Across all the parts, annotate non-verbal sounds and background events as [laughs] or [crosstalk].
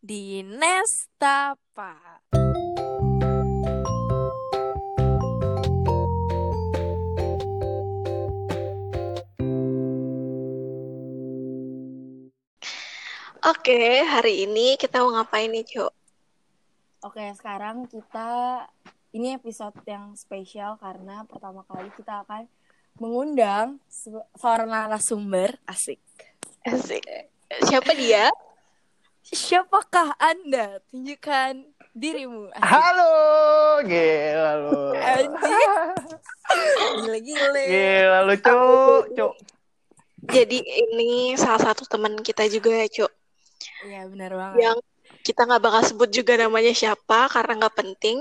di Nestapa. Oke, hari ini kita mau ngapain nih, Cuk? Oke, sekarang kita ini episode yang spesial karena pertama kali kita akan mengundang se- seorang narasumber asik. Asik. Siapa dia? Siapakah Anda? Tunjukkan dirimu. Asik. Halo, gila lu. Gile-gile. Gila lu, Cuk. Cuk. Jadi ini salah satu teman kita juga ya, Cuk. Iya, benar banget. Yang kita nggak bakal sebut juga namanya siapa karena nggak penting.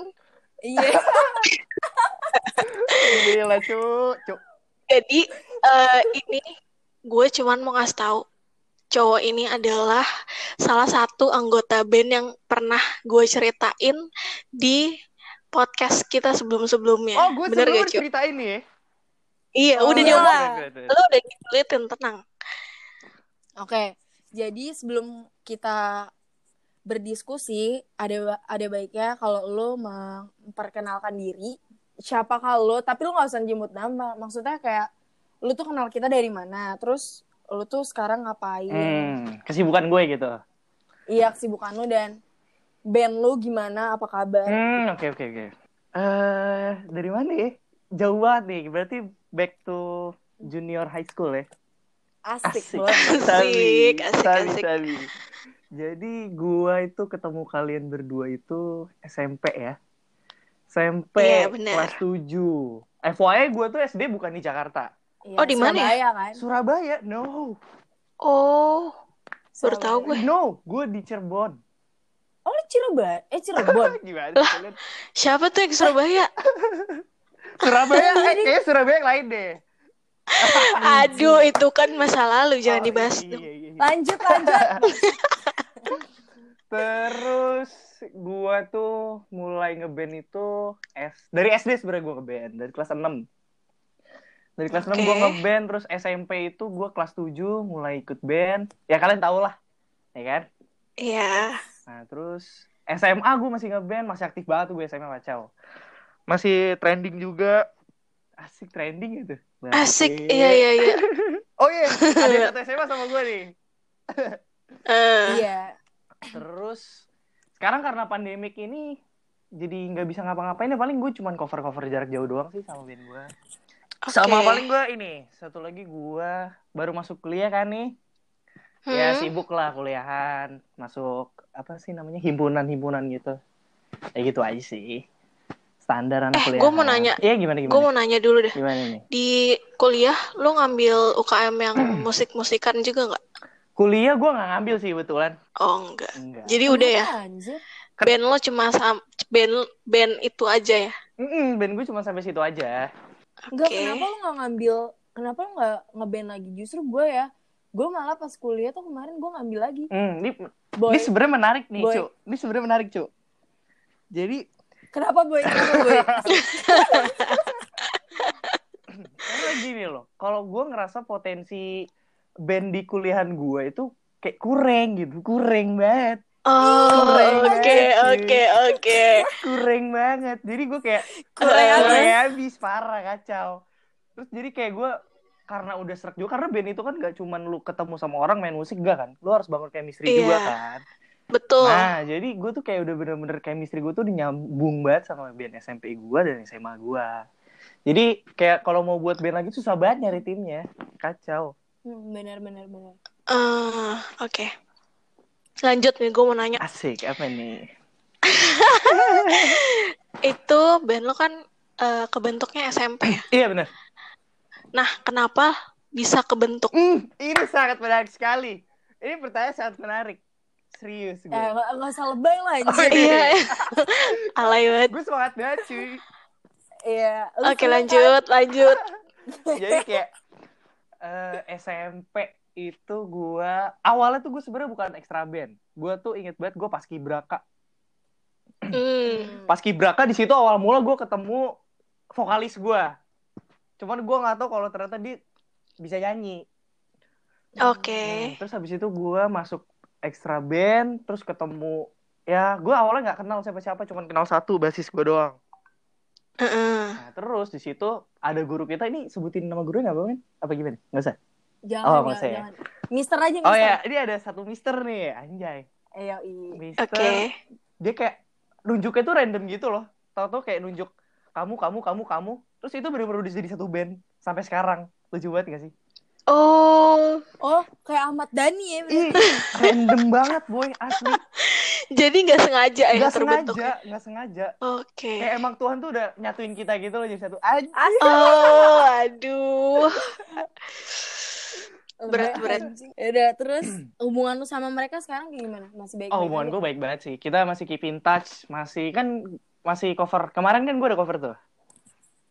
Iya. Gila, Cuk. Cuk. Jadi eh, ini gue cuman mau ngasih tahu cowok ini adalah salah satu anggota band yang pernah gue ceritain di podcast kita sebelum-sebelumnya. Oh, gue Bener gak, ceritain nih ya. Iya, Oh, udah nyoba. Udah, udah, Lo udah diliatin, tenang. Oke, jadi sebelum kita berdiskusi, ada ada baiknya kalau lo memperkenalkan diri, siapakah lo, tapi lo nggak usah jemput nama. Maksudnya kayak lo tuh kenal kita dari mana, terus lo tuh sekarang ngapain, Hmm, kesibukan gue gitu. iya kesibukan lo dan band lo gimana, apa kabar? Hmm, oke oke oke. Eh, dari mana ya? Jauh banget nih. Berarti back to junior high school ya. Asik, Asik. banget. [laughs] Asik, asik, sabi, asik. sabi. Jadi gua itu ketemu kalian berdua itu SMP ya. SMP Iya, benar. kelas 7. FYI gua tuh SD bukan di Jakarta. Iya, Oh, di mana ya? Surabaya kan? Surabaya? No. Oh, baru Surabaya. tahu gue. No, gua di Cirebon. Oh, lo Cirebon? Eh, Cirebon? [laughs] Gimana Lah. Siapa tuh yang Surabaya? [laughs] Surabaya, eh, kayaknya Surabaya yang lain deh. [laughs] Aduh, itu kan masa lalu, jangan Oh, dibahas. iya, iya, iya. lanjut, lanjut. Terus gua tuh mulai ngeband itu S dari SD sebenarnya gua ngeband dari kelas 6. Dari kelas 6 gua Oke. ngeband terus SMP itu gua kelas 7 mulai ikut band. Ya kalian tau lah. Ya kan? Iya. Nah, terus SMA gua masih ngeband, masih aktif banget tuh gue SMA kacau. Masih trending juga. Asik trending gitu. Asik. Iya, iya, iya. [laughs] Oh iya, ada yang [laughs] satu SMA sama gue nih. Eh, Iya. Terus sekarang karena pandemik ini jadi nggak bisa ngapa-ngapain ya paling gue cuman cover-cover jarak jauh doang sih sama band gue. Oke. Sama paling gue ini satu lagi gue baru masuk kuliah kan nih. Ya Hmm. sibuk lah kuliahan, masuk apa sih namanya himpunan-himpunan gitu. Ya gitu aja sih. Standar anak Eh, kuliah. gua mau nanya. Iya gimana gimana? Gue mau nanya dulu deh. Gimana nih? Di kuliah, lo ngambil UKM yang [clears throat] musik-musikan juga nggak? Kuliah gue nggak ngambil sih kebetulan. Oh, enggak. Enggak. Jadi udah ya, Anjir. band lo cuma sam band band itu aja ya? Mm-mm, band gue cuma sampai situ aja. Enggak, Oke. kenapa lu gak ngambil, kenapa lu gak ngeband lagi? Justru gue ya, gue malah pas kuliah tuh kemarin gue ngambil lagi. Hmm, ini, Boy, ini sebenarnya menarik nih, Boy. Cuk. Ini sebenarnya menarik, Cuk. Jadi kenapa boy? Kenapa boy? [laughs] Karena gini loh, kalau gue ngerasa potensi band di kuliahan gue itu kayak kurang gitu, kurang banget, Oh, oke, oke, oke. kurang banget. Jadi gue kayak Kurang Eh, habis. habis parah kacau. Terus jadi kayak gue karena udah serak juga karena band itu kan gak cuman lu ketemu sama orang main musik gak kan, lu harus bangun chemistry Iya. juga kan. Betul. Nah, jadi gue tuh kayak udah bener-bener chemistry gue tuh nyambung banget sama band SMP gue dan SMA gue. Jadi kayak kalau mau buat band lagi susah banget nyari timnya, kacau. Hmm, bener, bener, bener. Eh, oke. Lanjut nih, gue mau nanya. Asik, apa nih? [laughs] Itu band lo kan eh, kebentuknya SMP ya? Iya bener. Nah, kenapa bisa kebentuk? Hmm, ini sangat menarik sekali. Ini pertanyaan sangat menarik. Serius gue. Eh, gak, gak usah lebay lah Oh, anjir. Iya, [laughs] alay banget. gue semangat banget cuy. Iya. Oke, lanjut, lanjut. [laughs] Jadi kayak eh, SMP itu gue awalnya tuh gue sebenarnya bukan ekstra band. Gue tuh inget banget gue pas kibraka. Hmm. Pas kibraka di situ awal mula gue ketemu vokalis gue. Cuman gue nggak tahu kalau ternyata dia bisa nyanyi. Oke. Hmm, terus habis itu gue masuk ekstra band terus ketemu ya gue awalnya nggak kenal siapa-siapa cuman kenal satu basis gue doang nah terus di situ ada guru kita ini sebutin nama gurunya nggak bang apa gimana nggak usah Jangan, Oh, jangan, jangan. Mister aja, oh Mister. ya ini ada satu mister nih anjay yoi. mister Oke. dia kayak nunjuknya tuh random gitu loh tau-tau kayak nunjuk kamu kamu kamu kamu terus itu udah jadi satu band sampai sekarang lucu banget gak sih Oh, Oh, kayak Ahmad Dhani ya. Ih, random banget boy asli [laughs] jadi nggak sengaja ya nggak terbentuk. sengaja nggak sengaja Oke. kayak emang Tuhan tuh udah nyatuin kita gitu loh jadi satu aja Oh, aduh. Berat-berat. anjing. Yaudah, terus [clears throat] hubungan lu sama mereka sekarang kayak gimana? Masih baik-baik oh hubungan gue baik banget sih kita masih keep in touch masih kan masih cover kemarin kan gue ada cover tuh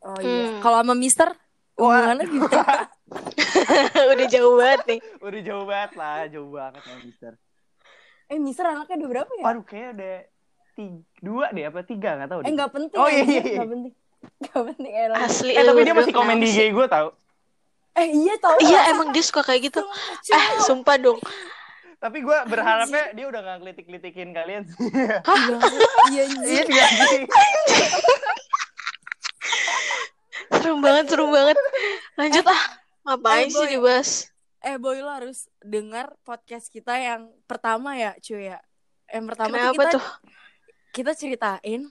Oh iya. Hmm. Kalau sama Mister, hubungannya [laughs] gimana? [laughs] Udah jauh banget nih. udah jauh banget lah jauh banget ya Mister eh, Mister anaknya udah berapa ya? Waduh kayak udah tiga, dua deh apa tiga nggak tahu Eh, deh. nggak penting. Oh, iya, iya, iya. Nggak penting. [laughs] Nggak penting. Eh. Asli. Eh tapi dia masih komen di IG gue tau. Eh, iya tau. Iya, emang dia suka kayak gitu. Eh, sumpah dong. Tapi gue berharapnya dia udah gak ngelitik-litikin kalian sih. Iya, iya, Iya sih? Serem banget, serem banget. Lanjut ah. Ngapain Eh, sih dibahas? Eh, Boy, lo harus dengar podcast kita yang pertama ya, cuy ya. Yang pertama Kenapa kita, tuh? kita ceritain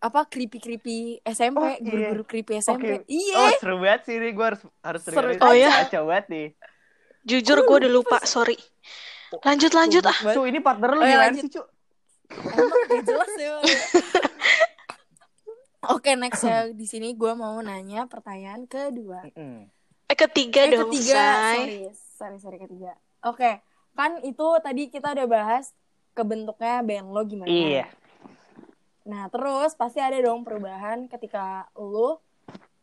apa creepy-creepy SMP, Oh, iya. guru-guru creepy SMP. Oke. Iya. Oh seru banget sih ini gue harus harus Seru. Oh, ya? Banget nih. Jujur gue udah lupa, sorry. Lanjut, lanjut ah. Cu ini partner lu Oh, ya, sih Cu? Emang jelas ya. [laughs] Oke, next ya di sini gue mau nanya pertanyaan kedua. Eh, ketiga Eh, dong, ketiga, say. sorry, sorry, sorry ketiga. Oke, kan itu tadi kita udah bahas kebentuknya band lo gimana. Iya. Nah, terus pasti ada dong perubahan ketika lo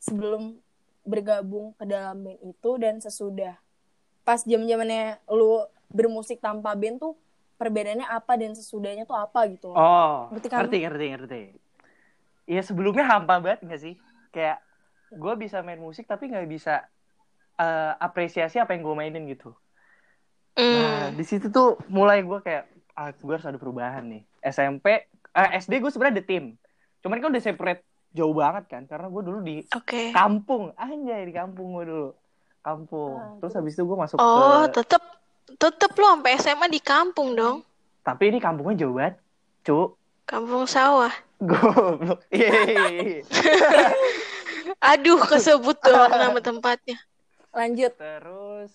sebelum bergabung ke dalam band itu dan sesudah. Pas jam-zamannya lo bermusik tanpa band tuh perbedaannya apa dan sesudahnya tuh apa gitu. Oh, Ngerti kan? ngerti, ngerti, ngerti. Iya sebelumnya hampa banget gak sih? Kayak gue bisa main musik tapi nggak bisa eh, apresiasi apa yang gue mainin gitu. Nah, Hmm. di situ tuh mulai gue kayak, ah, gue harus ada perubahan nih. SMP, eh, SD gue sebenarnya ada tim. Cuman kan udah separate jauh banget kan, karena gue dulu di Oke. kampung, anjay di kampung gue dulu, kampung. Ah, Terus habis itu gue masuk Oh, ke, tetep tetep lo sampai SMA di kampung dong. tapi ini kampungnya jauh banget, cu. Kampung sawah. Goblok. [laughs] Iya, iya, iya. [laughs] Aduh, kesebut dong nama tempatnya. Lanjut. Terus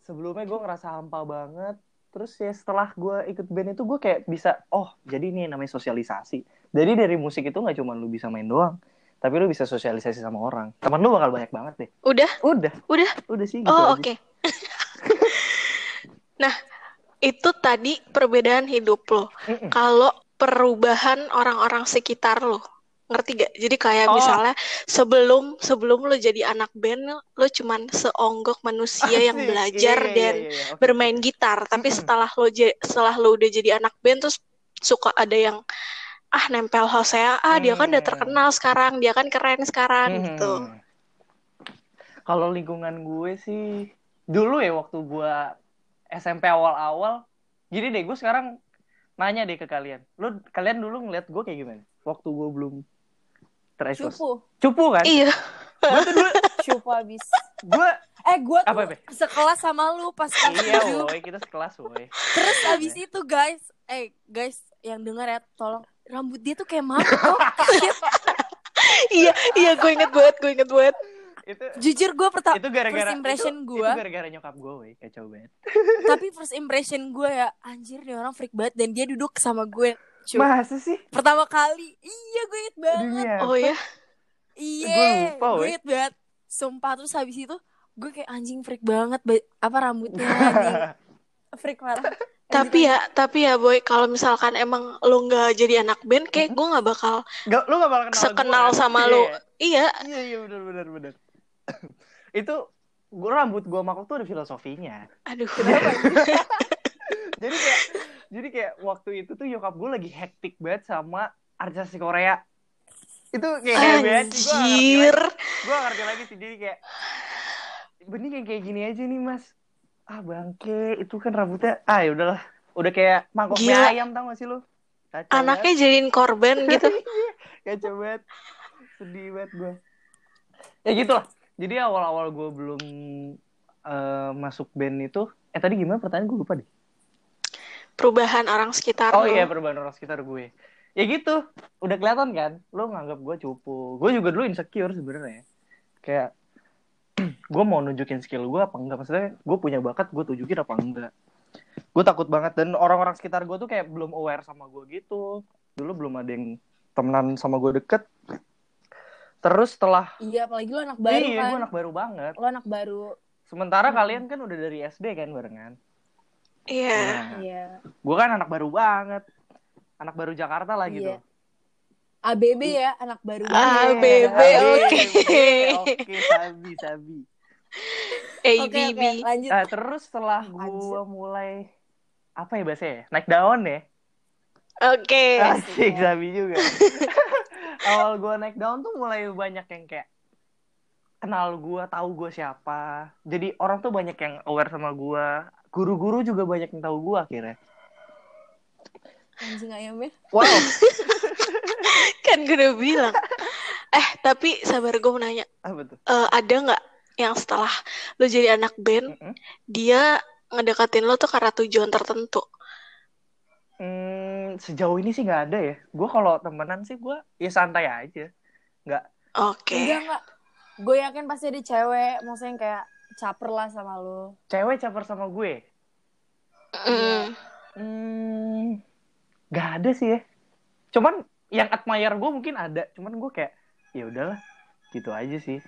sebelumnya gue ngerasa hampa banget. Terus ya setelah gue ikut band itu gue kayak bisa, oh jadi ini namanya sosialisasi. Jadi dari musik itu nggak cuma lu bisa main doang, tapi lu bisa sosialisasi sama orang. Teman lu bakal banyak banget deh. Udah, Udah, udah. udah sih gitu Oh, oke. [laughs] nah, itu tadi perbedaan hidup lo. Kalau perubahan orang-orang sekitar lo. Ngerti gak? Jadi kayak Oh. misalnya sebelum sebelum lo jadi anak band, lo cuman seonggok manusia [laughs] yang Asik. belajar Iya, iya, dan iya, iya. Oke. bermain gitar. Tapi setelah lo setelah lo udah jadi anak band terus suka ada yang ah nempel Hosea, ah dia kan udah Hmm. terkenal sekarang, dia kan keren sekarang Hmm. gitu. Kalau lingkungan gue sih dulu ya waktu gue SMP awal-awal, gini deh gue sekarang nanya deh ke kalian, lu kalian dulu ngeliat gue kayak gimana? Waktu gue belum terekspos. Cupu. Cupu kan? Iya. Gue tuh dulu, Cupu abis. gue Eh, gue tuh Apa, Be? sekelas sama lu pas kelas iya woy kita sekelas woy. Terus abis itu guys, eh guys yang dengar ya, tolong rambut dia tuh kayak mako. iya, iya gue inget banget, gue inget banget. Itu Jujur gue pertama itu gara-gara first impression itu, gua. itu gara-gara nyokap gue woy kacau banget. tapi first impression gue ya anjir nih orang freak banget dan dia duduk sama gue. Cuy. Masa sih? Pertama kali. Iya gue inget banget. Dunia. Oh ya, Iya, Gue lupa, gue inget banget. Sumpah terus habis itu gue kayak anjing freak banget ba- apa rambutnya anjing [laughs] freak parah. tapi ya, tapi ya boy, kalau misalkan emang lo nggak jadi anak band, kayak gue nggak bakal Gak, lu gak bakal kenal sekenal gua, kan? sama Iya. lo. Iya, Iya iya benar benar benar. [coughs] itu gue rambut gue makuk tuh ada filosofinya. aduh. jadi kayak [laughs] jadi kayak waktu itu tuh nyokap gue lagi hektik banget sama artis Korea. Itu kayak banget Anjir. gue ngerti lagi sih jadi kayak benih kayak kayak gini aja nih mas. Ah bangke itu kan rambutnya. Ah ya udahlah. Udah kayak mangkok mie ayam tau gak sih lu? Kacau Anaknya jadiin korban [laughs] gitu. banget. kacau banget. Sedih banget gue ya gitu lah jadi awal-awal gue belum eh, masuk band itu eh tadi gimana pertanyaan? Gue lupa deh Perubahan orang sekitar oh lu. iya perubahan orang sekitar gue. Ya gitu udah kelihatan kan? Lo nganggap gue cupu. Gue juga dulu insecure sebenarnya. Kayak [clears throat] gue mau nunjukin skill gue apa enggak? Maksudnya gue punya bakat gue tunjukin apa enggak? Gue takut banget dan orang-orang sekitar gue tuh kayak belum aware sama gue gitu. Dulu belum ada yang temenan sama gue deket. Terus setelah Iya, apalagi lu anak baru iya kan. gue anak baru banget. Lu anak baru. sementara Hmm. kalian kan udah dari SD kan barengan Iya. nah, Iya. gue kan anak baru banget anak baru Jakarta lah gitu Iya. ABB ya, anak baru. Ah, banget. ABB, oke. Oke, sabi, sabi. ABB. oke, lanjut. Nah, terus setelah gue mulai apa ya bahasanya? Naik daun ya. Oke. Asik, sabi juga. [laughs] Awal gue naik daun tuh mulai banyak yang kayak kenal gue, tahu gue siapa. Jadi orang tuh banyak yang aware sama gue. Guru-guru juga banyak yang tahu gue akhirnya. Anjing ayamnya. Wow. [laughs] Kan gue udah bilang. Eh, tapi sabar gue mau nanya. apa tuh? Eh, ada nggak yang setelah lu jadi anak band, Mm-mm. dia ngedekatin lo tuh karena tujuan tertentu? Hmm, sejauh ini sih nggak ada ya. Gue kalau temenan sih gue ya santai aja. Oke. Enggak, enggak. Gue yakin pasti ada cewek, maksudnya yang kayak caper lah sama lu. Cewek caper sama gue. Mm. Hmm, nggak ada sih ya. Cuman yang admire gue mungkin ada. Cuman gue kayak ya udahlah, gitu aja sih.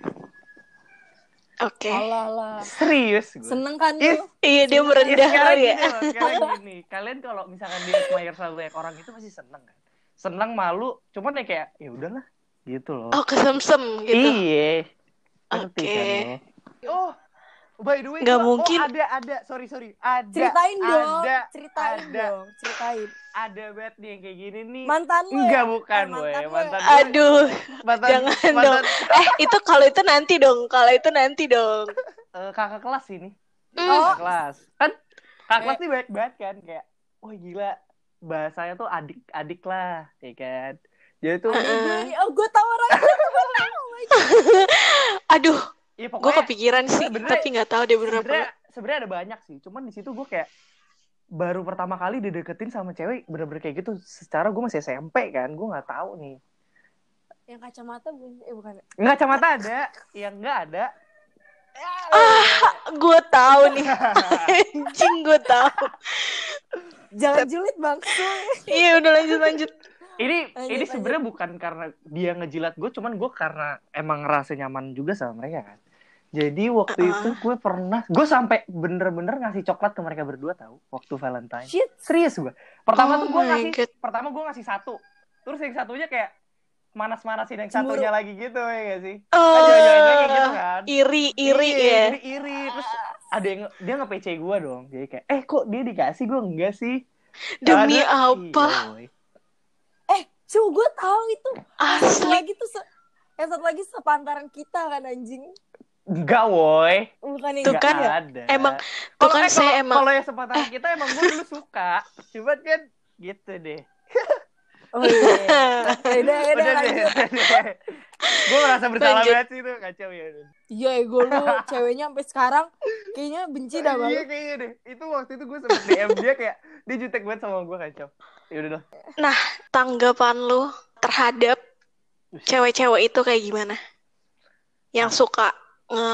Oke. Alah lah. Serius gue. Seneng kan Ih, lu? Iya, dia Ya, merendah sekarang kali ya. gini loh, sekarang gini. Kalian kalau misalkan dia admire sama banyak orang itu pasti seneng kan. Seneng malu, cuman ya kayak ya udahlah, gitu loh. Oh, kesemsem gitu. Iya. Ngerti Oke. kan lo? Oh, by the way, Nggak gua- mungkin. Oh, ada, ada. Sorry, sorry. Ada. Ceritain dong. Ada. Ceritain ada. dong. Ceritain. Ada banget nih yang kayak gini nih. Mantan lu Enggak, ya? bukan, Eh, boy. mantan lu ya? Mantan gue- Aduh, mantan, jangan mantan, dong. Eh, itu kalau itu nanti dong. Kalau itu nanti dong. [laughs] eh, kakak kelas ini. Hmm. Kakak kelas. Kan kakak kelas Eh. nih baik banget kan. Kayak, wah gila. Bahasanya tuh adik-adik lah. Ya kan. Jadi tuh, Heeh. Oh, gue tahu orangnya. [laughs] Aduh, ya gue pokoknya kepikiran sih, tapi nggak tahu dia bener apa sebenarnya ada banyak sih cuman di situ gue kayak baru pertama kali dideketin sama cewek bener-bener kayak gitu secara gue masih SMP kan gue nggak tahu nih Yang kacamata bukan? Eh, bukan. nggak kacamata ada yang nggak ada Gue tahu nih. [laughs] Anjing, gue tahu. Jangan julid bang. Iya, udah lanjut lanjut. ini Lanjut, ini sebenarnya bukan karena dia ngejilat gue cuman gue karena emang ngerasa nyaman juga sama mereka kan jadi waktu Uh-uh. itu gue pernah gue sampai bener-bener ngasih coklat ke mereka berdua tahu waktu Valentine Shit. serius gue pertama Oh tuh gue ngasih God. pertama gue ngasih satu terus yang satunya kayak manas-manasin yang Cemburu. satunya lagi gitu ya gak sih Oh, kan cewek-ceweknya kayak gitu kan iri iri Iya, ya. iri iri terus ada yang dia nge PC gue dong jadi kayak eh kok dia dikasih gue enggak sih Demi Ada- apa? Iya. Eh, cu, gue tahu itu. Satu Asli. lagi tuh, yang satu lagi sepantaran kita kan anjing. Enggak woi. Bukan Tuh Enggak kan, ada. emang- Tuh Kalau- kan saya emang kalau yang sepatan kita emang gue dulu suka. Cuman kan gitu deh. [laughs] Oh iya. Udah, udah, udah gue merasa bersalah banget sih itu kacau ya. Iya, ego lu ceweknya sampai sekarang kayaknya benci dah bang. iya kayaknya deh. Itu waktu itu gue sempet DM dia kayak dia jutek banget sama gue kacau. Ya udah dah tanggapan lu terhadap cewek-cewek itu kayak gimana? Yang suka nge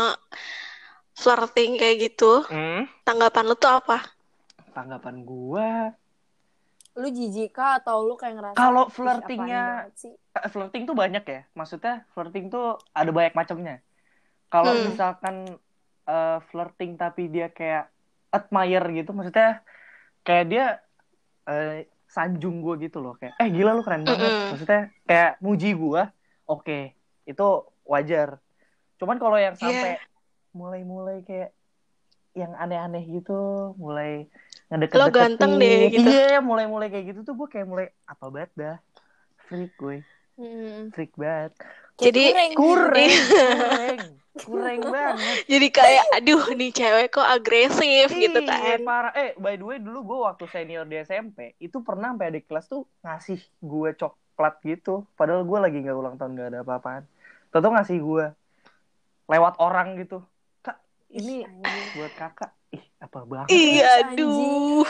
flirting kayak gitu, hmm? tanggapan lu tuh apa? tanggapan gue Lu jijik kah atau lu kayak ngerasa kalau "Ih, apaan flirtingnya banget sih?" eh, flirting tuh banyak ya maksudnya flirting tuh ada banyak macamnya kalau Hmm. misalkan eh, flirting tapi dia kayak admire gitu maksudnya kayak dia eh, sanjung gue gitu loh kayak eh gila lu keren banget Mm-mm. maksudnya kayak muji gue oke itu wajar cuman kalau yang Iya. sampai mulai-mulai kayak yang aneh-aneh gitu mulai ngedeket Lo ganteng deh, gitu. iya mulai-mulai kayak gitu tuh gue kayak mulai apa banget dah freak gue Hmm. strict banget Jadi, kureng. kureng kureng kureng banget Jadi kayak aduh nih cewek kok agresif gitu Iya, kan. parah. Eh, by the way, dulu gue waktu senior di SMP, itu pernah sampai adik kelas tuh ngasih gue coklat gitu. Padahal gue lagi nggak ulang tahun, nggak ada apa-apaan. Tentu ngasih gue lewat orang gitu. Kak, ini Anjing. buat kakak. Ih, apa banget. Iya, aduh.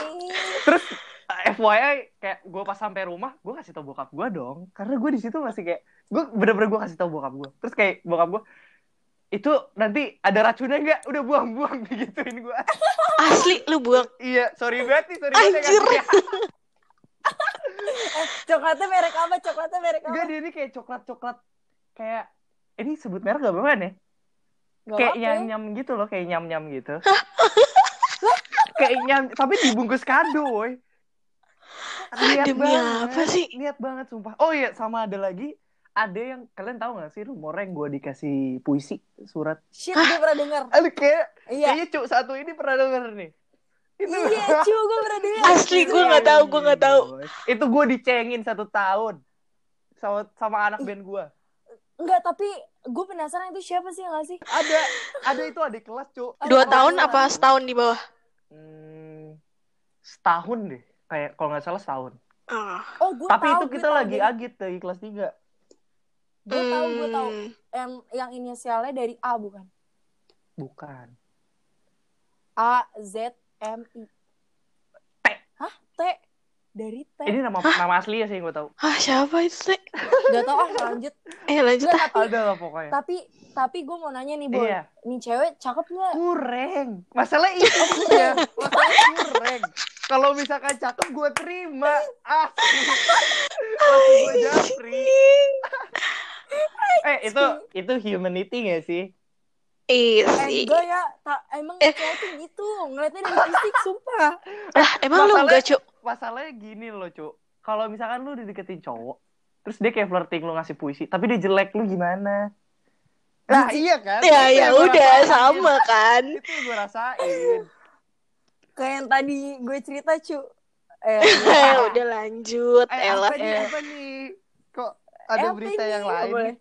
Terus eh, FYI, kayak gue pas sampai rumah, gue kasih tau bokap gue dong. Karena gue di situ masih kayak, gue bener-bener gue kasih tau bokap gue. Terus kayak bokap gue, itu nanti ada racunnya nggak? Udah buang-buang [laughs] digituin gue. Asli lu buang. Iya, sorry banget nih, sorry banget. ya, Anjir. Kak. [laughs] Coklatnya merek apa? Coklatnya merek apa? Enggak, dia ini kayak coklat-coklat kayak ini sebut merek gak apa-apa nih? Kayak apa-apa. nyam-nyam gitu loh, kayak nyam-nyam gitu. kayak nyam, tapi dibungkus kado, woy. Niat Demi banget, apa sih? Niat banget, sumpah. Oh iya, sama ada lagi, ada yang, kalian tahu gak sih rumornya yang gue dikasih puisi, surat. Shit, gue pernah denger. Aduh, kayak, Iya. kayaknya cuk satu ini pernah denger nih. Itu Iya, cu, gue pernah denger. Asli gue nggak tahu, gue nggak tahu. Itu gue dicengin satu tahun. Sama, sama anak band gue. Enggak, tapi gue penasaran itu siapa sih nggak sih? Ada, ada itu adik kelas, Cuk. Dua Ada tahun apa setahun di bawah? Hmm, setahun deh. Kayak kalau nggak salah setahun. Ah. Oh, gue Tapi tahu, itu kita tahu lagi deh. agit lagi kelas 3. Gue tahu, gue tahu. Hmm. Yang yang inisialnya dari A bukan? Bukan. A Z M I. T. Hah? T. Dari T. Ini nama nama asli ya sih gue tahu. Ah siapa itu sih? Gak tau ah lanjut. Eh lanjut ah. tapi Ada lah pokoknya. tapi tapi gue mau nanya nih boy. Iya. Nih cewek cakep nggak? Kureng. Masalah itu ya. Masalah kureng. Kalau misalkan cakep gue terima. Asli. Langsung gue japri. Eh itu itu humanity gak sih? Iya Eh, sih. enggak ya, emang Eh. tuh gitu, ngeliatnya dari fisik, sumpah. Lah emang lu enggak cuk? Masalahnya gini loh, Cuk. Kalau misalkan lu dideketin cowok, terus dia kayak flirting lu ngasih puisi, tapi dia jelek lu gimana? Nah, iya kan? Ya Itu ya udah rasain. sama kan. [laughs] Itu gue rasain. Kayak yang tadi gue cerita, cu. Eh, [laughs] Eh udah lanjut, Eh, Ella. apa nih? eh. Apa nih? Kok ada apa berita yang Nggak lain? boleh. nih?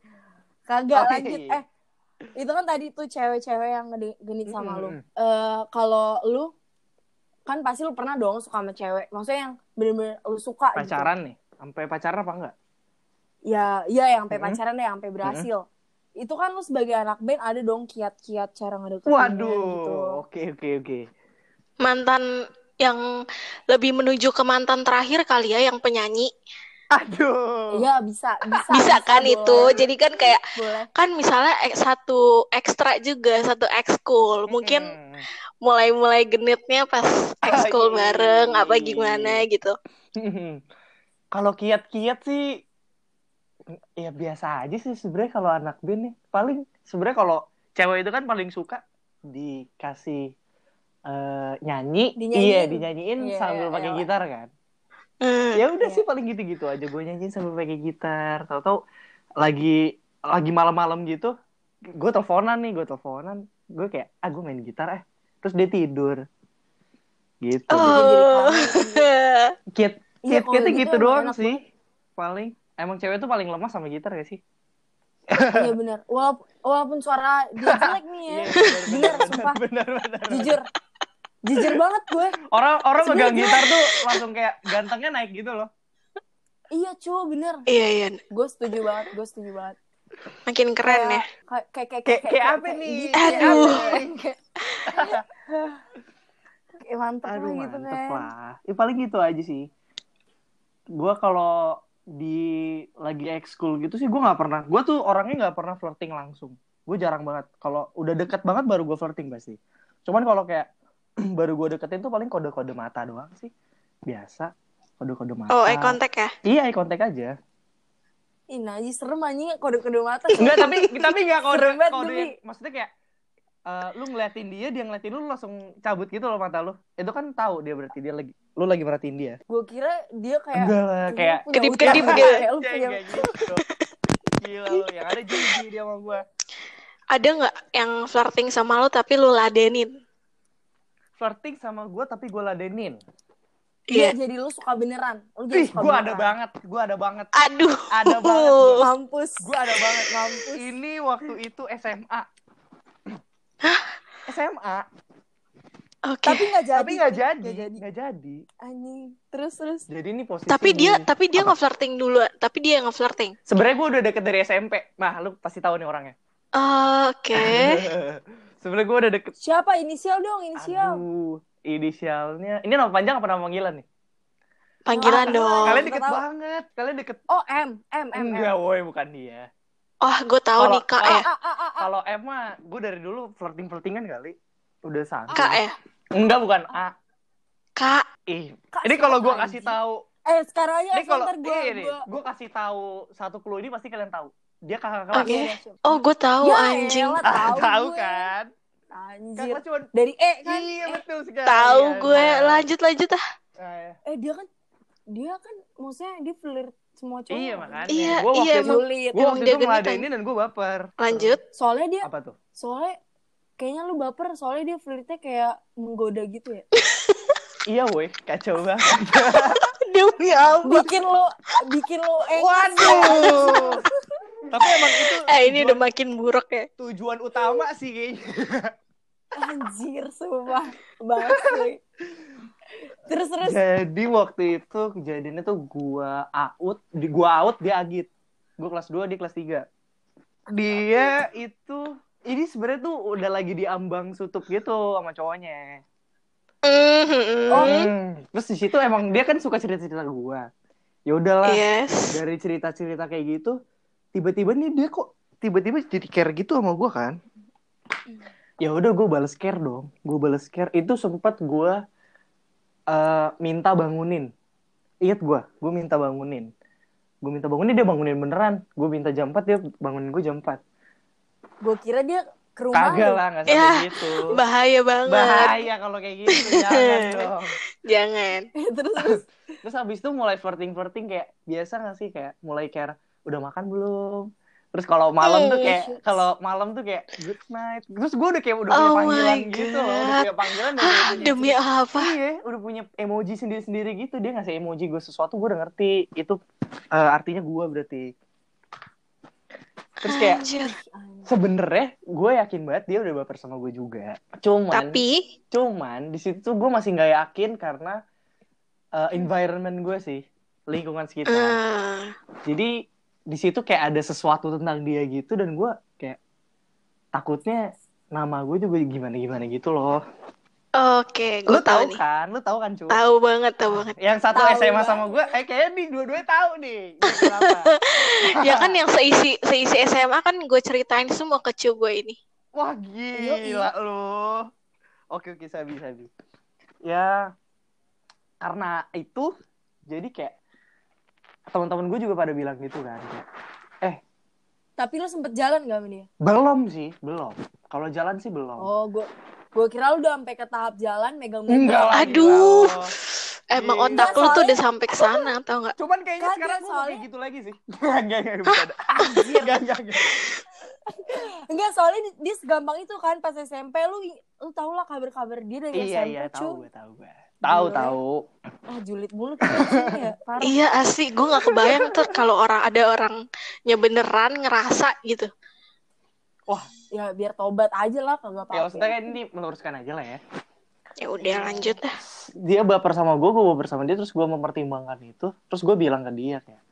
Kagak Oh, lanjut. Eh, itu kan tadi tuh cewek-cewek yang genit sama lu. Mm-mm. Eh, kalau lu kan pasti lu pernah dong suka sama cewek. Maksudnya yang bener-bener lu suka gitu. Pacaran nih? Sampai pacaran apa enggak? Ya, iya yang sampai Mm-mm. pacaran deh, yang sampai berhasil. Itu kan lu sebagai anak band ada dong kiat-kiat cara ngedeketinnya Waduh. gitu. Oke, oke, oke. Mantan yang lebih menuju ke mantan terakhir kali ya yang penyanyi. Aduh. Iya, bisa, bisa. Bisa kan boleh. itu. Jadi kan kayak Boleh. kan misalnya ek- satu ekstra juga, satu ekskul. Mungkin Mm. mulai-mulai genitnya pas ekskul Iya. bareng apa gimana gitu. [laughs] kalau kiat-kiat sih ya biasa aja sih sebenarnya kalau anak band nih paling sebenarnya kalau cewek itu kan paling suka dikasih eh, nyanyi Dinyanyiin. iya dinyanyiin Iya, sambil iya, pakai iya. gitar kan Hmm. [laughs] ya udah Iya. sih paling gitu-gitu aja gue nyanyiin sambil pakai gitar tahu-tahu lagi lagi malam-malam gitu gue teleponan nih gue teleponan gue kayak ah gue main gitar eh terus dia tidur gitu Oh. [laughs] kiat Iya, kalau kiatnya gitu gitu doang sih paling emang cewek tuh paling lemah sama gitar gak sih Iya benar. Walaupun, walaupun suara dia jelek nih ya. [laughs] Bener, sumpah. bener, bener, Jujur. Jujur banget gue. orang orang megang gitar tuh langsung kayak gantengnya naik gitu loh Iya, cu, bener. Iya iya, Gue setuju banget, gue setuju banget. makin keren ya. Kayak kayak kayak kayak kayak apa nih gitu. Aduh. Kayak mantep aduh lah gitu mantep kan. lah ya paling gitu aja sih gue kalau di lagi ekskul gitu sih gue nggak pernah gue tuh orangnya nggak pernah flirting langsung gue jarang banget kalau udah deket banget baru gue flirting pasti cuman kalau kayak [clears throat] baru gue deketin tuh paling kode-kode mata doang sih biasa kode-kode mata Oh, eye contact ya. iya eye contact aja Ih, Najis serem anjing kode-kode mata. [laughs] Enggak, tapi tapi enggak kode Serem banget, kode maksudnya kayak eh, lu ngeliatin dia, dia ngeliatin lu, lu langsung cabut gitu loh mata lu. Itu kan tahu dia berarti dia lagi lu lagi merhatiin dia. Gue kira dia kayak Enggak lah, kayak kedip-kedip gitu. Kayak lu Ya, punya gitu. Gila lu, yang ada jijik dia sama gua. Ada nggak yang flirting sama lo tapi lu ladenin? Flirting sama gua tapi gua ladenin. dia Iya. jadi lu suka beneran. Lu jadi Ih, suka gue ada banget, gue ada banget, Aduh. ada banget. gua. Mampus. Gue ada banget. Mampus. Ini waktu itu SMA. SMA, Oke. Tapi nggak jadi. tapi nggak jadi, Nggak jadi. nggak jadi. Anjing. Terus terus. Jadi ini posisi. Tapi dia gue- tapi dia nge-flirting dulu. Tapi dia yang nge-flirting. Sebenarnya gue udah deket dari SMP. Nah, lu pasti tahu nih orangnya. Oke. [laughs] Sebenarnya gue udah deket. Siapa inisial dong, inisial. Aduh, inisialnya. Ini nama panjang apa nama panggilan nih? Panggilan Ah, dong. Kalian deket tahu. banget. Kalian deket. Oh, M, M, M. Enggak, woi, bukan dia. Oh, gue tahu Kalau- nih Kak ya. Kalau M mah, gue dari dulu flirting-flirtingan kali. Udah santai. Kak ya. Enggak, bukan A. Kak. Ih, Kak, ini kalau gue kasih tahu, Eh, sekarang aja ini kalau gue ini gue. gue kasih tahu satu clue ini pasti kalian tahu. Dia kakak kelas. Oke. Iya, Oh, gue tahu Ya anjing. Ah, tahu tahu gue. kan? Anjir. Kakak cuma Dari E kan? Iya Eh, betul sekali. Tahu Iya, gue. benar. Lanjut lanjut ah. Nah, ya. eh dia kan dia kan maksudnya dia flirt semua cowok. Iya makanya. Iya, Gua waktu iya, itu, Sulit. gua emang waktu dia itu ngeladenin dan gue baper. Lanjut. Soalnya dia Apa tuh? soalnya kayaknya lu baper soalnya dia flirtnya kayak menggoda gitu ya. [laughs] Iya woi, kacau banget. [laughs] Demi apa? Bikin lu bikin lu eh Waduh. [laughs] Tapi emang itu [laughs] Eh, ini udah tujuan, makin buruk ya. tujuan utama sih kayaknya. [laughs] anjir sumpah banget cuy. Terus terus Jadi waktu itu kejadiannya tuh gua out, di gua out dia agit. Gua kelas 2, dia kelas 3. Dia itu ini sebenarnya tuh udah lagi diambang sutup gitu sama cowoknya. Oh, Hmm. Terus di situ emang dia kan suka cerita-cerita gua. Ya udahlah, Yes. dari cerita-cerita kayak gitu, tiba-tiba nih dia kok tiba-tiba jadi care gitu sama gua kan. Ya udah gue bales care dong. Gue bales care itu sempat gua eh, minta bangunin. Ingat gua, gue minta bangunin. Gue minta bangunin dia bangunin beneran. Gue minta jam 4 dia bangunin gue jam 4. gue kira dia ke rumah Kagak lah, gak sampai Ya, gitu. Bahaya banget. Bahaya kalau kayak gitu, jangan [laughs] dong. Jangan. [laughs] terus terus Terus habis itu mulai flirting-flirting kayak biasa gak sih kayak mulai care udah makan belum? Terus kalau malam tuh kayak kalau malam tuh kayak good night. Terus gue udah kayak udah punya Oh panggilan gitu loh, udah punya panggilan Hah, udah punya demi apa? Iya, udah punya emoji sendiri-sendiri gitu. Dia ngasih emoji gue sesuatu, gue udah ngerti. Itu eh, artinya gue berarti. Terus kayak Anjir. sebenernya gue yakin banget dia udah baper sama gue juga. Cuman, Tapi cuman di situ gue masih nggak yakin karena eh, environment gue sih, lingkungan sekitar. eh, Jadi di situ kayak ada sesuatu tentang dia gitu dan gue kayak takutnya nama gue juga gimana gimana gitu loh. Oke, gue Lu tahu tahu nih. kan? Lu tahu kan, cu? Tahu banget, tahu banget. Yang satu Tahu SMA banget. sama gue, eh kayaknya nih dua-duanya tahu nih. Gitu [laughs] ya kan yang seisi seisi SMA kan gue ceritain semua ke cu gue ini. Wah gila lu. Oke oke sabi sabi. Ya karena itu jadi kayak teman-teman gue juga pada bilang gitu kan. Kayak, tapi lu sempet jalan gak sama dia belum sih, belum. Kalau jalan sih belum. oh gue gue kira lu udah sampai ke tahap jalan megang Enggak lah. Aduh. lo. Emang Iya. otak lu tuh udah sampai ke sana, tau nggak? Cuman kayaknya sekarang gue soalnya- kayak gitu lagi sih. [laughs] Enggak enggak. Enggak enggak [laughs] enggak. enggak soalnya di- dia segampang itu kan pas SMP lu lu tau lah kabar-kabar dia dari Iya SMP iya cu. tahu gue tahu gue. Tahu tahu. ah julid mulu ya [laughs] parah Iya asik, gue nggak kebayang tuh kalau orang ada orangnya beneran ngerasa gitu. ya biar tobat aja lah kagak Ya apa-apa maksudnya kan ini meluruskan aja lah ya. Ya udah lanjut dah. dia baper sama gue, gue baper sama dia, terus gue mempertimbangkan itu, terus gue bilang ke dia kayak,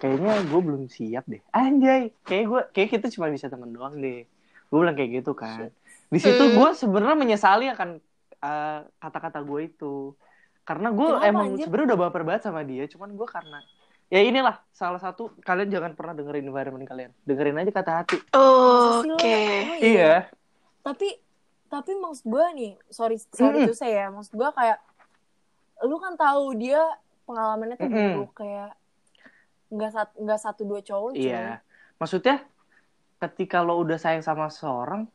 kayaknya gue belum siap deh. Anjay, kayak gue, kayak kita cuma bisa temen doang deh. Gue bilang kayak gitu kan. Di situ Hmm. gue sebenarnya menyesali akan uh, kata-kata gue itu, karena gue Kenapa, emang sebenarnya udah baper banget sama dia, cuman gue karena ya inilah salah satu kalian jangan pernah dengerin environment kalian, dengerin aja kata hati. Lo- Oke. emang Iya. tapi tapi maksud gue nih sorry sorry Mm-mm. tuh saya maksud gue kayak lu kan tahu dia pengalamannya tuh buruk kayak nggak satu nggak satu dua cowok. Iya. Maksudnya ketika lo udah sayang sama seorang,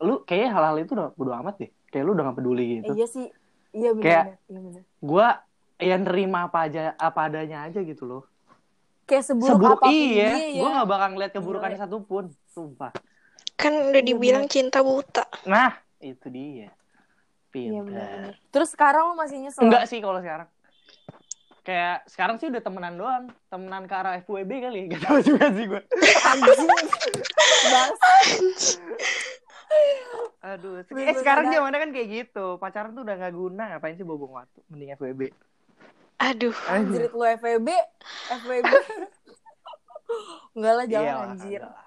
lu kayaknya hal-hal itu udah bodo amat deh. Kayak lu udah gak peduli Eh, gitu. iya sih iya benar Kayak- iya benar Gua ya nerima apa aja apa adanya aja gitu loh. kayak seburuk, Seburuk apa pun iya, dia ya gua gak bakal ngeliat keburukan Gila. satupun, sumpah. Kan udah Iya, dibilang cinta buta. Nah, itu dia. iya Pinter. benar terus sekarang lu masih nyesel Enggak sih kalau sekarang. kayak sekarang sih udah temenan doang temenan ke arah FWB kali [laughs] gak tau juga sih gue Anjing. Aduh eh, Bener-bener sekarang zamannya kan kayak gitu pacaran tuh udah gak guna ngapain sih bobong waktu mending FWB Aduh. Anjir lu FWB. FWB. Enggak [laughs] lah jangan Iyalah, anjir. ada lah.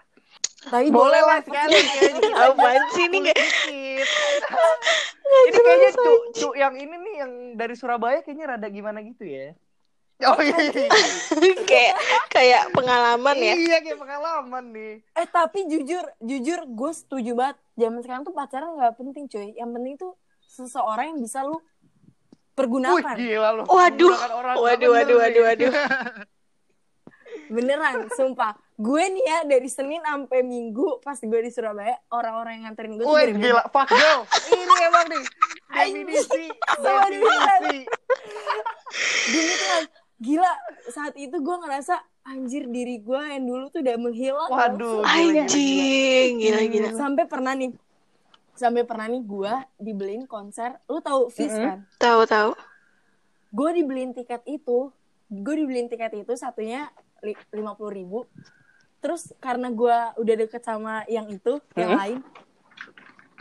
Tapi boleh lah sekali [laughs] kayaknya Apaan sih ini nggak dikit ini kayaknya cu cu yang ini nih yang dari Surabaya kayaknya rada gimana gitu ya oh iya, iya, iya. [laughs] kayak kayak pengalaman ya. iya kayak pengalaman nih Eh tapi jujur, jujur gue setuju banget. Zaman sekarang tuh pacaran nggak penting cuy. Yang penting tuh seseorang yang bisa lu Wih, pergunakan. gila lu. Waduh. Orang Waduh, waduh, waduh, waduh. [laughs] Beneran, sumpah. Gue nih ya dari Senin sampai Minggu pas gue di Surabaya, orang-orang yang nganterin gue tuh Wih, gila. Fuck girl. Ini emang nih. [laughs] Definisi. Definisi. Gini kan, gila saat itu gue ngerasa anjir diri gue yang dulu tuh udah menghilang. Waduh. gila, gila, gila. Anjing, gila gila. Sampai pernah nih, sampai pernah nih gue dibeliin konser. Lu tahu Fizz Mm-mm. kan? Tahu tahu. gue dibeliin tiket itu gue dibeliin tiket itu satunya lima puluh ribu terus karena gue udah deket sama yang itu yang Mhm. lain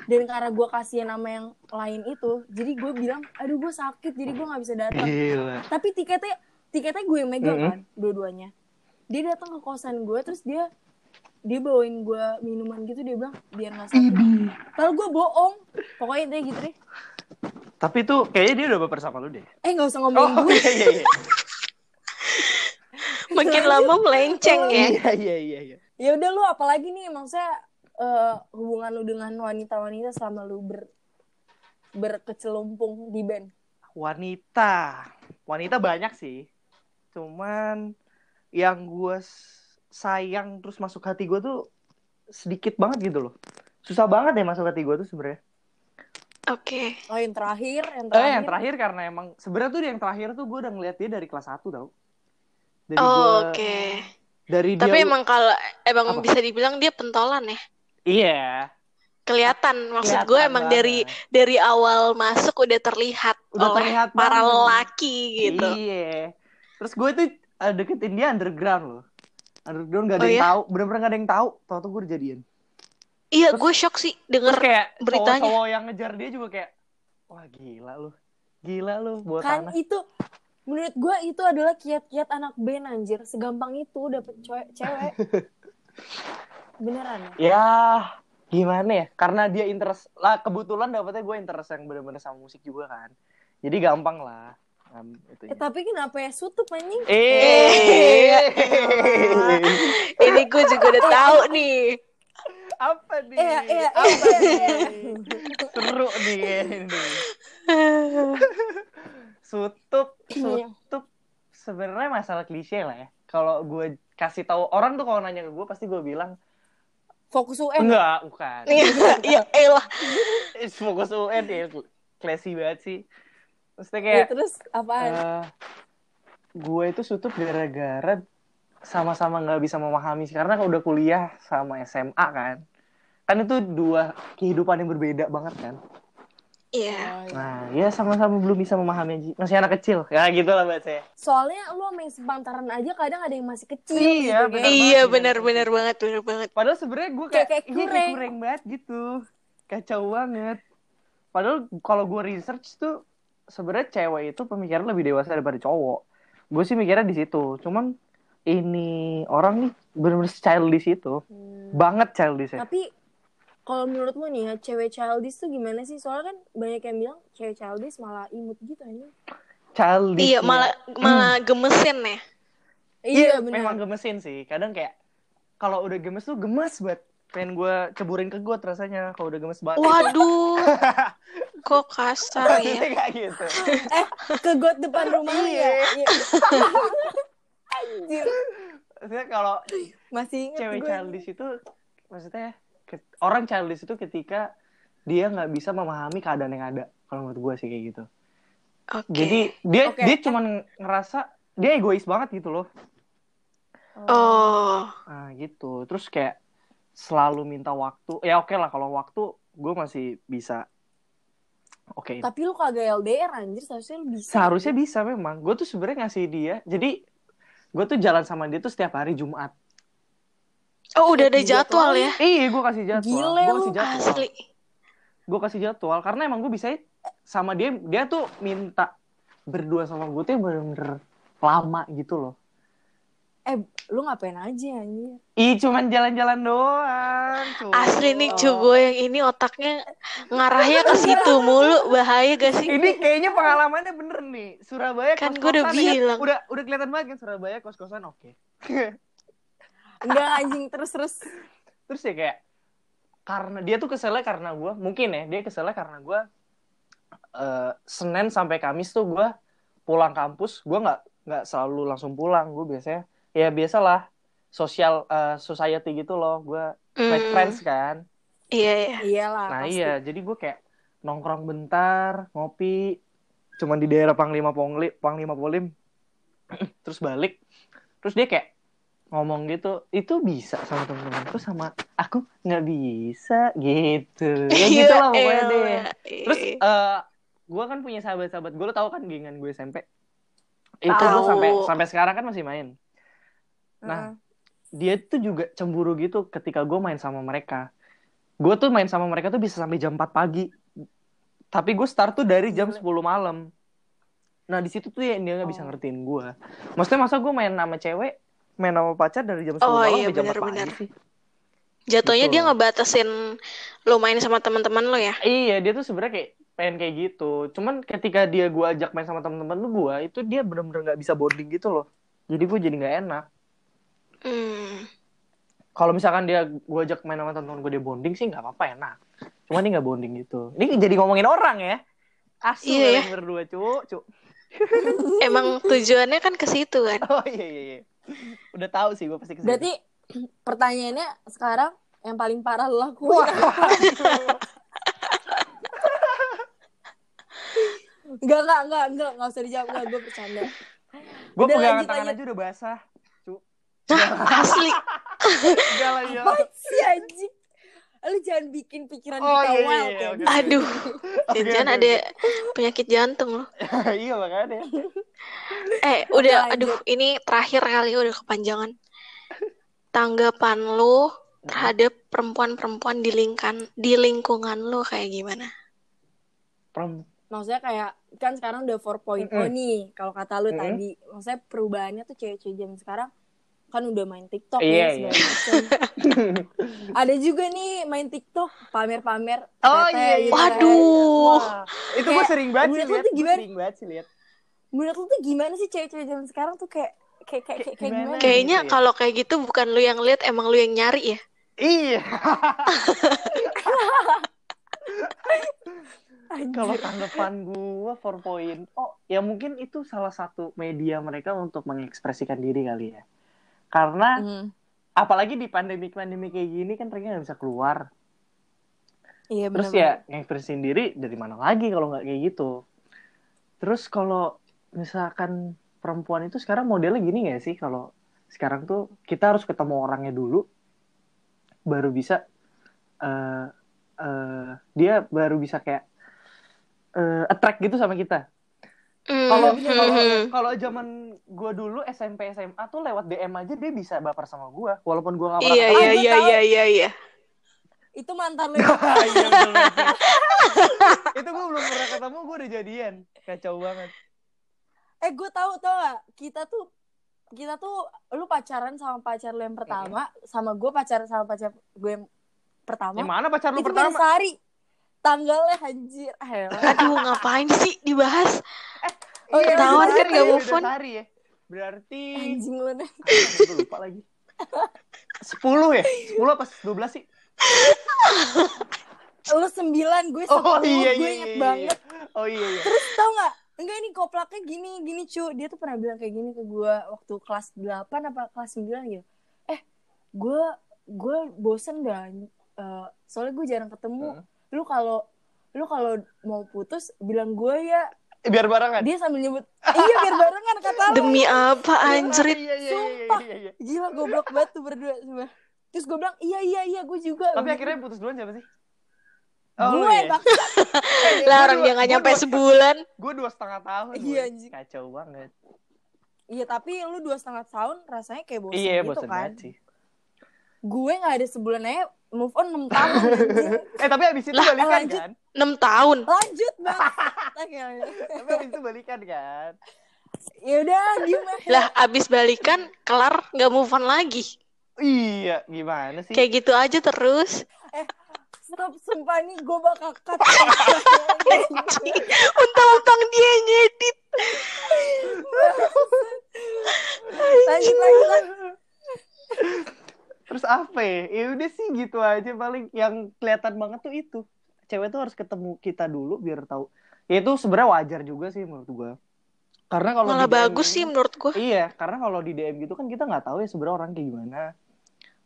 dan karena gue kasih nama yang lain itu jadi gue bilang aduh gue sakit jadi gue nggak bisa datang tapi tiketnya tiketnya gue yang megang Mhm. kan dua-duanya dia datang ke kosan gue terus dia dia bawain gue minuman gitu dia bilang biar nggak sakit lalu gue bohong pokoknya dia gitu deh Tapi tuh kayaknya dia udah baper sama lu deh. eh nggak usah ngomongin Oh, gue iya, iya, iya. [laughs] Makin lama melenceng ya. Iya, iya, iya, iya. ya udah lu apalagi nih maksudnya eh, hubungan lu dengan wanita-wanita selama lu ber berkecelumpung di band Wanita. Wanita banyak sih. Cuman yang gue sayang terus masuk hati gue tuh sedikit banget gitu loh. Susah banget deh masuk hati gue tuh sebenarnya. Oke. oh yang terakhir yang Eh, terakhir yang terakhir karena emang sebenarnya tuh yang terakhir tuh gue udah ngeliat dia dari kelas 1 tau. Dari Oh, gua- Oke. dari dia Tapi emang kalau emang Apa? bisa dibilang dia pentolan ya. iya Kelihatan maksud kelihatan gue emang dari banget. dari awal masuk udah terlihat Udah oleh terlihat para banget. lelaki gitu. Iya. Terus gue tuh eh, deketin dia underground loh. Underground gak ada Oh, yang iya? tahu, bener-bener gak ada yang tahu. Tau tuh gue udah jadian. Iya, gue shock sih Terus denger kayak beritanya. cowok-cowok yang ngejar dia juga kayak, wah gila lu, gila lu buat kan tanah. itu menurut gue itu adalah kiat-kiat anak band anjir segampang itu dapet cewek cewek [laughs] beneran ya Ya gimana ya? Karena dia interest lah kebetulan dapetnya gue interest yang bener-bener sama musik juga kan. Jadi gampang lah. Um, eh, tapi kenapa ya sutup anjing Eh, Ini gue juga udah tahu nih. apa nih? Iya, iya, apa iya, nih? Seru nih ini. Sutup, Iya. sutup sebenarnya masalah klise lah ya. Kalau gue kasih tahu orang tuh kalau nanya ke gue pasti gue bilang fokus UN enggak, bukan. Iya, iya, elah. [laughs] Fokus UN ya, classy banget sih. Maksudnya Ya, kayak terus apaan eh, gue itu sutup gara-gara sama-sama nggak bisa memahami sih. karena udah kuliah sama SMA kan. Kan itu dua kehidupan yang berbeda banget kan. Iya. Oh, iya. Nah, ya sama-sama belum bisa memahami. Masih anak kecil. Ya gitu lah buat saya. soalnya lu sama yang sepantaran aja kadang ada yang masih kecil Iya, gitu, bener. kayak. Iya, banget, benar benar. benar banget, benar banget. Padahal sebenarnya gue Kayak- kayak, kayak iya, kurang. kurang banget gitu. Kacau banget. Padahal kalau gue research tuh sebenarnya cewek itu pemikiran lebih dewasa daripada cowok. Gue sih mikirnya di situ. Cuman ini orang nih bener-bener childish itu. Hmm. Banget childish ya. tapi kalau menurutmu nih ya cewek childish tuh gimana sih soalnya kan banyak yang bilang cewek childish malah imut gitu anjing Childish. Iya, ya. malah malah gemesin ya. iya Iya, benar memang gemesin sih. Kadang kayak kalau udah gemes tuh gemes banget. Pengen gue ceburin ke got rasanya kalau udah gemes banget. Waduh. [laughs] Kok kasar ya? Kayak gitu. ke got depan rumah ya Iya. Iya. Anjir. Maksudnya kalau masih inget cewek gue. childish itu maksudnya ke- orang childish itu ketika dia nggak bisa memahami keadaan yang ada kalau menurut gue sih kayak gitu Oke. jadi dia Oke. dia cuman ngerasa dia egois banget gitu loh Oh. nah gitu terus kayak selalu minta waktu ya oke lah kalau waktu gue masih bisa Oke. Tapi lu kagak LDR anjir, seharusnya lu bisa. Seharusnya bisa memang. Gue tuh sebenarnya ngasih dia. Jadi gue tuh jalan sama dia tuh setiap hari Jumat. Oh, udah ada Dijadwalin. jadwal ya? Iya, gue kasih jadwal. Gile kasih jadwal. Asli. Gue kasih jadwal karena emang gue bisa sama dia. Dia tuh minta berdua sama gue tuh yang bener-bener lama gitu loh. Eh, lu ngapain aja anjir? Ih, cuman jalan-jalan doang. cuy. Asli nih cu gue yang ini otaknya ngarahnya ke situ [laughs] mulu. Bahaya gak sih? Ini kayaknya pengalamannya bener nih. Surabaya Kan kos-kosan. gua udah ya bilang. Udah udah kelihatan banget kan Surabaya kos-kosan oke. [laughs] Enggak anjing terus-terus. Terus ya kayak karena dia tuh keselnya karena gue mungkin ya dia keselnya karena gue eh, Senin sampai Kamis tuh gue pulang kampus gue nggak nggak selalu langsung pulang gue biasanya ya biasalah sosial eh, society gitu loh. Gue make Hmm, friends kan. Iya, iya. Iyalah, nah pasti. iya jadi gue kayak nongkrong bentar ngopi cuman di daerah Panglima Pongli Panglima Polim [clears throat] terus balik. Terus dia kayak ngomong gitu itu bisa sama temen-temen. Terus sama aku nggak bisa gitu. Ya [laughs] gitu lah pokoknya Iya, deh. elah. terus Iya. eh gue kan punya sahabat-sahabat. Gue lo tau kan gengan gue SMP itu gue sampai sampai sekarang kan masih main nah, dia tuh juga cemburu gitu ketika gue main sama mereka gue tuh main sama mereka tuh bisa sampai jam 4 pagi tapi gue start tuh dari jam 10 Gila. malam nah di situ tuh ya dia nggak bisa Oh. ngertiin gue maksudnya masa gue main sama cewek main sama pacar dari jam 10 Oh, malam iya, sampai jam 4 benar-benar. pagi sih Jatuhnya gitu. dia ngebatasin lo main sama teman-teman lo ya? Iya, dia tuh sebenarnya kayak pengen kayak gitu. Cuman ketika dia gua ajak main sama temen-temen lu gua, itu dia bener-bener nggak bisa bonding gitu loh. Jadi gue jadi nggak enak. Hmm. Kalau misalkan dia gua ajak main sama temen-temen gue dia bonding sih nggak apa-apa enak. Cuman dia nggak bonding gitu. Ini jadi ngomongin orang ya. Asu Iya, kalian berdua, cu, cu. [laughs] Emang tujuannya kan ke situ kan? Oh iya iya iya. Udah tahu sih gue pasti ke sini. Berarti pertanyaannya sekarang yang paling parah lo lakuin Wah, [laughs] Enggak, enggak, enggak, enggak, enggak usah dijawab, enggak, gue bercanda. gue pegangan tangan aja udah basah. [laughs] Asli. Lah ya. Sih anjing? Lu jangan bikin pikiran Oh, kita iya, iya, wild iya, ya. oke. Aduh, [laughs] Oke, jangan ada penyakit jantung lo. [laughs] iya makanya. Eh, udah, lanjut. aduh, ini terakhir kali udah kepanjangan. Tanggapan lo terhadap perempuan-perempuan di lingkan di lingkungan lo kayak gimana? Perem- Maksudnya kayak, kan sekarang udah 4.0 Mm-mm. nih, kalau kata lu Mm-mm. tadi. Maksudnya perubahannya tuh cewek-cewek zaman sekarang kan udah main TikTok Iya, ya, segala macem. [laughs] Ada juga nih main TikTok, pamer-pamer. Oh, iya, iya. gitu kan. Waduh. Wah, itu gue sering banget sih menurut lu lihat. gimana? sering banget sih lihat. Menurut lu tuh gimana sih cewek-cewek zaman sekarang tuh kayak kayak kayak Kayak gimana? gimana? Kayaknya gitu ya. kalau kayak gitu bukan lu yang lihat, emang lu yang nyari ya. Iya. [laughs] Kalau tanggapan gue 4.0, oh ya mungkin itu salah satu media mereka untuk mengekspresikan diri kali ya. Karena Hmm, apalagi di pandemi-pandemi kayak gini kan mereka nggak bisa keluar. Iya Terus benar. ya ngekspresiin diri dari mana lagi kalau nggak kayak gitu. Terus kalau misalkan perempuan itu sekarang modelnya gini nggak sih kalau sekarang tuh kita harus ketemu orangnya dulu baru bisa eh eh, dia baru bisa kayak eh, attract gitu sama kita. Hmm, Kalau hmm, kalau hmm. kalau zaman gua dulu SMP SMA tuh lewat DM aja dia bisa baper sama gua walaupun gua nggak pernah Iya, ketemu. iya, gua iya, iya, iya, iya. Itu mantan lu. [laughs] Iya, [laughs] itu gue belum pernah ketemu gue udah jadian kacau banget eh gue tahu tau gak kita tuh kita tuh lu pacaran sama pacar lu yang pertama sama gue pacaran sama pacar gue yang pertama yang mana pacar lu itu pertama sehari tanggalnya anjir Ah. Aduh, ngapain sih dibahas? Oh, iya, Ketahuan kan gak Iya, move on. sehari ya. Berarti anjing lu nih gue lupa lagi. 10 ya? 10 apa 12 sih? Lu sembilan gue oh sepuluh iya gue iya inget iya, banget. iya. oh iya iya. Terus tau gak enggak ini koplaknya gini gini cu. Dia tuh pernah bilang kayak gini ke gue waktu kelas 8 apa kelas 9 gitu. Eh gue gue bosen dah Eh, soalnya gue jarang ketemu. Hmm. lu kalau lu kalau mau putus bilang gue ya biar barengan dia sambil nyebut iya biar barengan kata lu Demi apa anjrit? iya, iya, iya, Sumpah. iya, iya. gila goblok banget tuh berdua semua terus gue bilang iya iya iya gue juga tapi Gua akhirnya yang putus duluan siapa sih Oh, gue ya? bang Eh, Lah gua orang dia nggak gua nyampe dua- sebulan. Gue dua setengah tahun. Iya, anjing. Kacau banget. iya tapi lu dua setengah tahun rasanya kayak bosan iya, gitu bosan kan banget sih. Gue nggak ada sebulan aja move on 6 tahun anjing. [laughs] Eh, tapi abis itu Lah, balikan lanjut. kan? 6 tahun. lanjut bang [laughs] Tapi abis itu balikan kan? ya udah gimana Lah abis balikan kelar nggak move on lagi. Iya, gimana sih? Kayak gitu aja terus. stop sumpah nih gue bakal cut [laughs] Untung-untung dia yang ngedit. lanjut lanjut lanjut. Terus apa ya? Ya udah sih gitu aja paling yang kelihatan banget tuh itu. Cewek tuh harus ketemu kita dulu biar tahu. Ya itu sebenarnya wajar juga sih menurut gua. Karena kalau Malah bagus gitu- sih menurut gua. Iya, karena kalau di DM gitu kan kita nggak tahu ya sebenarnya orang kayak gimana.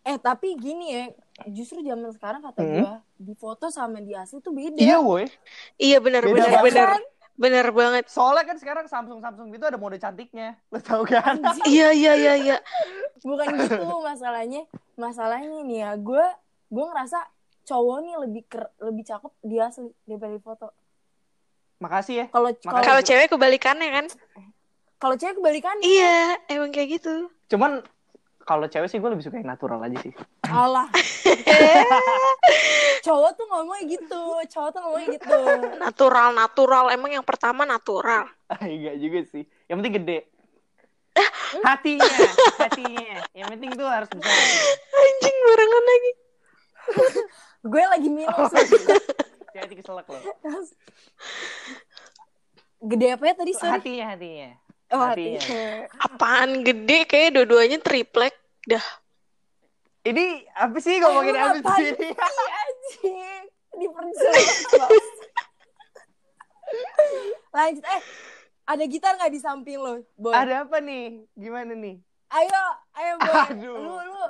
eh tapi gini ya justru zaman sekarang kata Hmm. gue di foto sama di asli tuh beda Iya, woi. Iya benar benar banget. benar. Benar banget. Soalnya kan sekarang Samsung Samsung gitu ada mode cantiknya. Lo tau kan? Iya iya iya iya. bukan gitu masalahnya masalahnya nih ya gue gue ngerasa cowok nih lebih ker- lebih cakep di asli daripada di foto Makasih ya. kalau kalau cewek kebalikannya kan? kalau cewek kebalikannya Iya, emang kayak gitu. Cuman kalau cewek sih gue lebih suka yang natural aja sih. Allah [laughs] cowok tuh ngomongnya gitu cowok tuh ngomongnya gitu Natural natural emang yang pertama natural. Ah, [laughs] Enggak juga sih. Yang penting gede. [laughs] hatinya, hatinya. Yang penting tuh harus besar. Anjing barengan lagi. [laughs] gue lagi minum Oh, Hati keselak loh. gede apa ya tadi sorry Hatinya, hatinya. oh hatinya. hati Apaan gede kayak dua-duanya triplek. Dah. Ini apa sih ngomongin apa di ngapain sini? sih, [laughs] anjing diperjelas lanjut eh ada gitar nggak di samping lo boy Ada apa nih? Gimana nih? ayo ayo boy Aduh. lu lu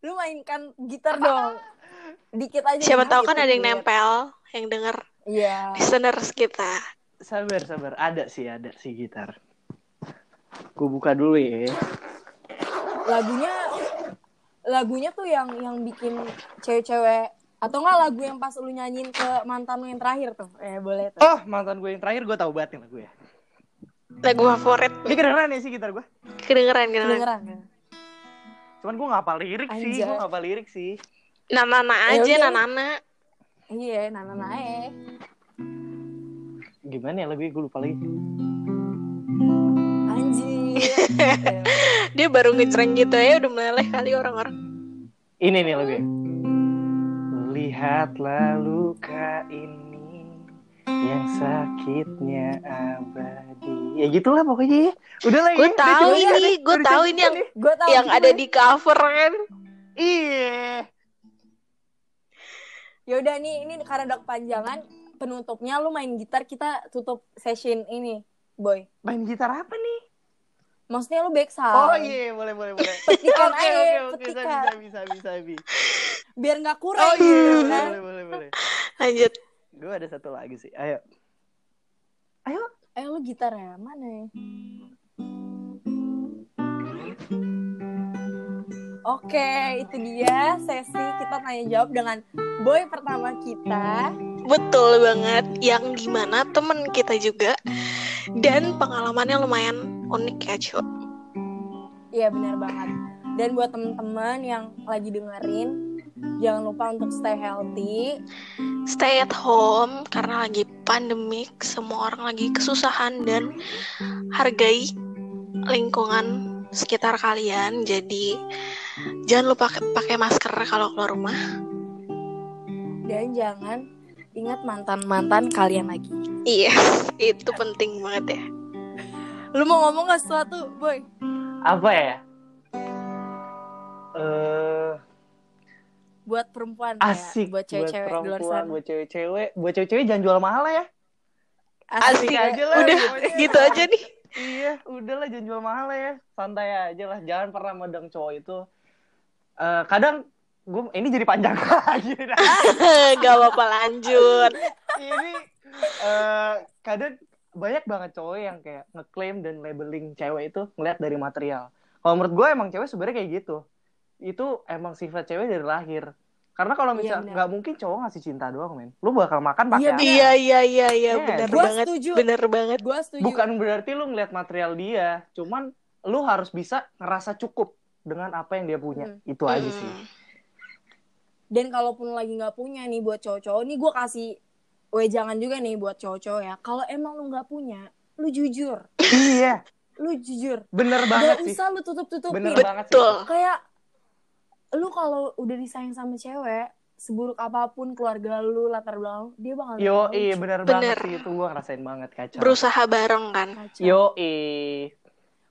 lu mainkan gitar dong [laughs] dikit aja Siapa dikit, tahu kan ada yang nempel, yang denger iya listeners kita. Sabar, sabar. Ada sih, ada sih gitar. Gue buka dulu ya. lagunya lagunya tuh yang yang bikin cewek-cewek atau enggak lagu yang pas lu nyanyiin ke mantan lu yang terakhir tuh eh boleh tuh Oh, mantan gue yang terakhir gue tahu banget nih lagu ya. Lagu favorit. Ini kedengeran ya sih gitar gue. Kedengeran kedengeran. kedengeran kan? Cuman gue ngapal lirik sih, Anjay. gue ngapal lirik sih. Nana Ya aja, udah. nana. iya nana nae Gimana ya lagunya gue lupa lagi. anjir [laughs] Dia baru ngejreng gitu ya udah meleleh kali orang-orang. Ini nih lagunya. Lihatlah luka ini yang sakitnya abadi. Ya gitulah pokoknya ya. Udah lah Gue ya. tahu ini, gue tahu ini yang gue tahu yang ada di cover kan. Iya. ya udah nih ini karena udah kepanjangan penutupnya lu main gitar kita tutup session ini boy Main gitar apa nih? maksudnya lu back Oh sound iya, boleh boleh boleh. [laughs] petikan Oke aja oke oke, bisa petikan bisa bisa bisa. bisa. biar nggak kurang Oh iya, gitu boleh kan. boleh boleh boleh. Lanjut. Gue ada satu lagi sih. Ayo. Ayo. eh lu gitar ya mana ya Oke, itu dia sesi kita tanya jawab dengan boy pertama kita. Betul banget. Yang di mana temen kita juga dan pengalamannya lumayan unik ya cuy. Iya benar banget. Dan buat temen-temen yang lagi dengerin, jangan lupa untuk stay healthy. Stay at home karena lagi pandemik, semua orang lagi kesusahan dan hargai lingkungan sekitar kalian. Jadi jangan lupa pakai masker kalau keluar rumah. Dan jangan ingat mantan-mantan kalian lagi. Iya, [laughs] itu penting banget ya. Lu mau ngomong gak sesuatu, boy? Apa ya? Eh Buat perempuan asik ya, buat cewek-cewek di luar perempuan, sana. buat cewek-cewek, buat cewek-cewek jangan jual mahal ya. Asik aja lah. Udah pokoknya. gitu aja nih. Iya, udahlah jangan jual mahal ya. Santai aja lah, jangan pernah medang cowok itu. Eh kadang gue ini jadi panjang [laughs] lagi. [laughs] Gak apa-apa lanjut. ini eh kadang banyak banget cowok yang kayak ngeklaim dan labeling cewek itu ngeliat dari material. Kalau menurut gue emang cewek sebenarnya kayak gitu. Itu emang sifat cewek dari lahir. Karena kalau Iya, misalnya benar. nggak mungkin cowok ngasih cinta doang, men. Lu bakal makan pakai Iya, apa? Iya iya iya iya Yes. benar Gua banget. setuju. Bener banget. Gue setuju. Bukan berarti lu ngeliat material dia, cuman lu harus bisa ngerasa cukup dengan apa yang dia punya. Hmm. Itu aja sih. Dan kalaupun lagi nggak punya nih buat cowok-cowok, nih gue kasih wejangan juga nih buat cowok-cowok ya. Kalau emang lu nggak punya, lu jujur. iya, Lu jujur. bener Gak banget sih. usah lu tutup-tutupin. Bener banget sih. Betul. Kayak lu kalau udah disayang sama cewek, seburuk apa pun keluarga lu, latar belakang, dia bakal Yo, iya bener, Bener. banget sih itu gua ngerasain banget kacau. Berusaha bareng kan. Kacau. Yo.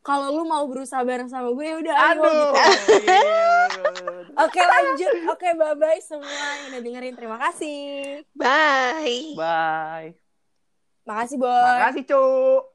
Kalau lu mau berusaha bareng sama gue, ya udah ayo gitu. [laughs] Iya. Oke lanjut, oke bye bye semua yang udah dengerin, terima kasih. Bye. Bye. Makasih boy. Makasih, Cuk.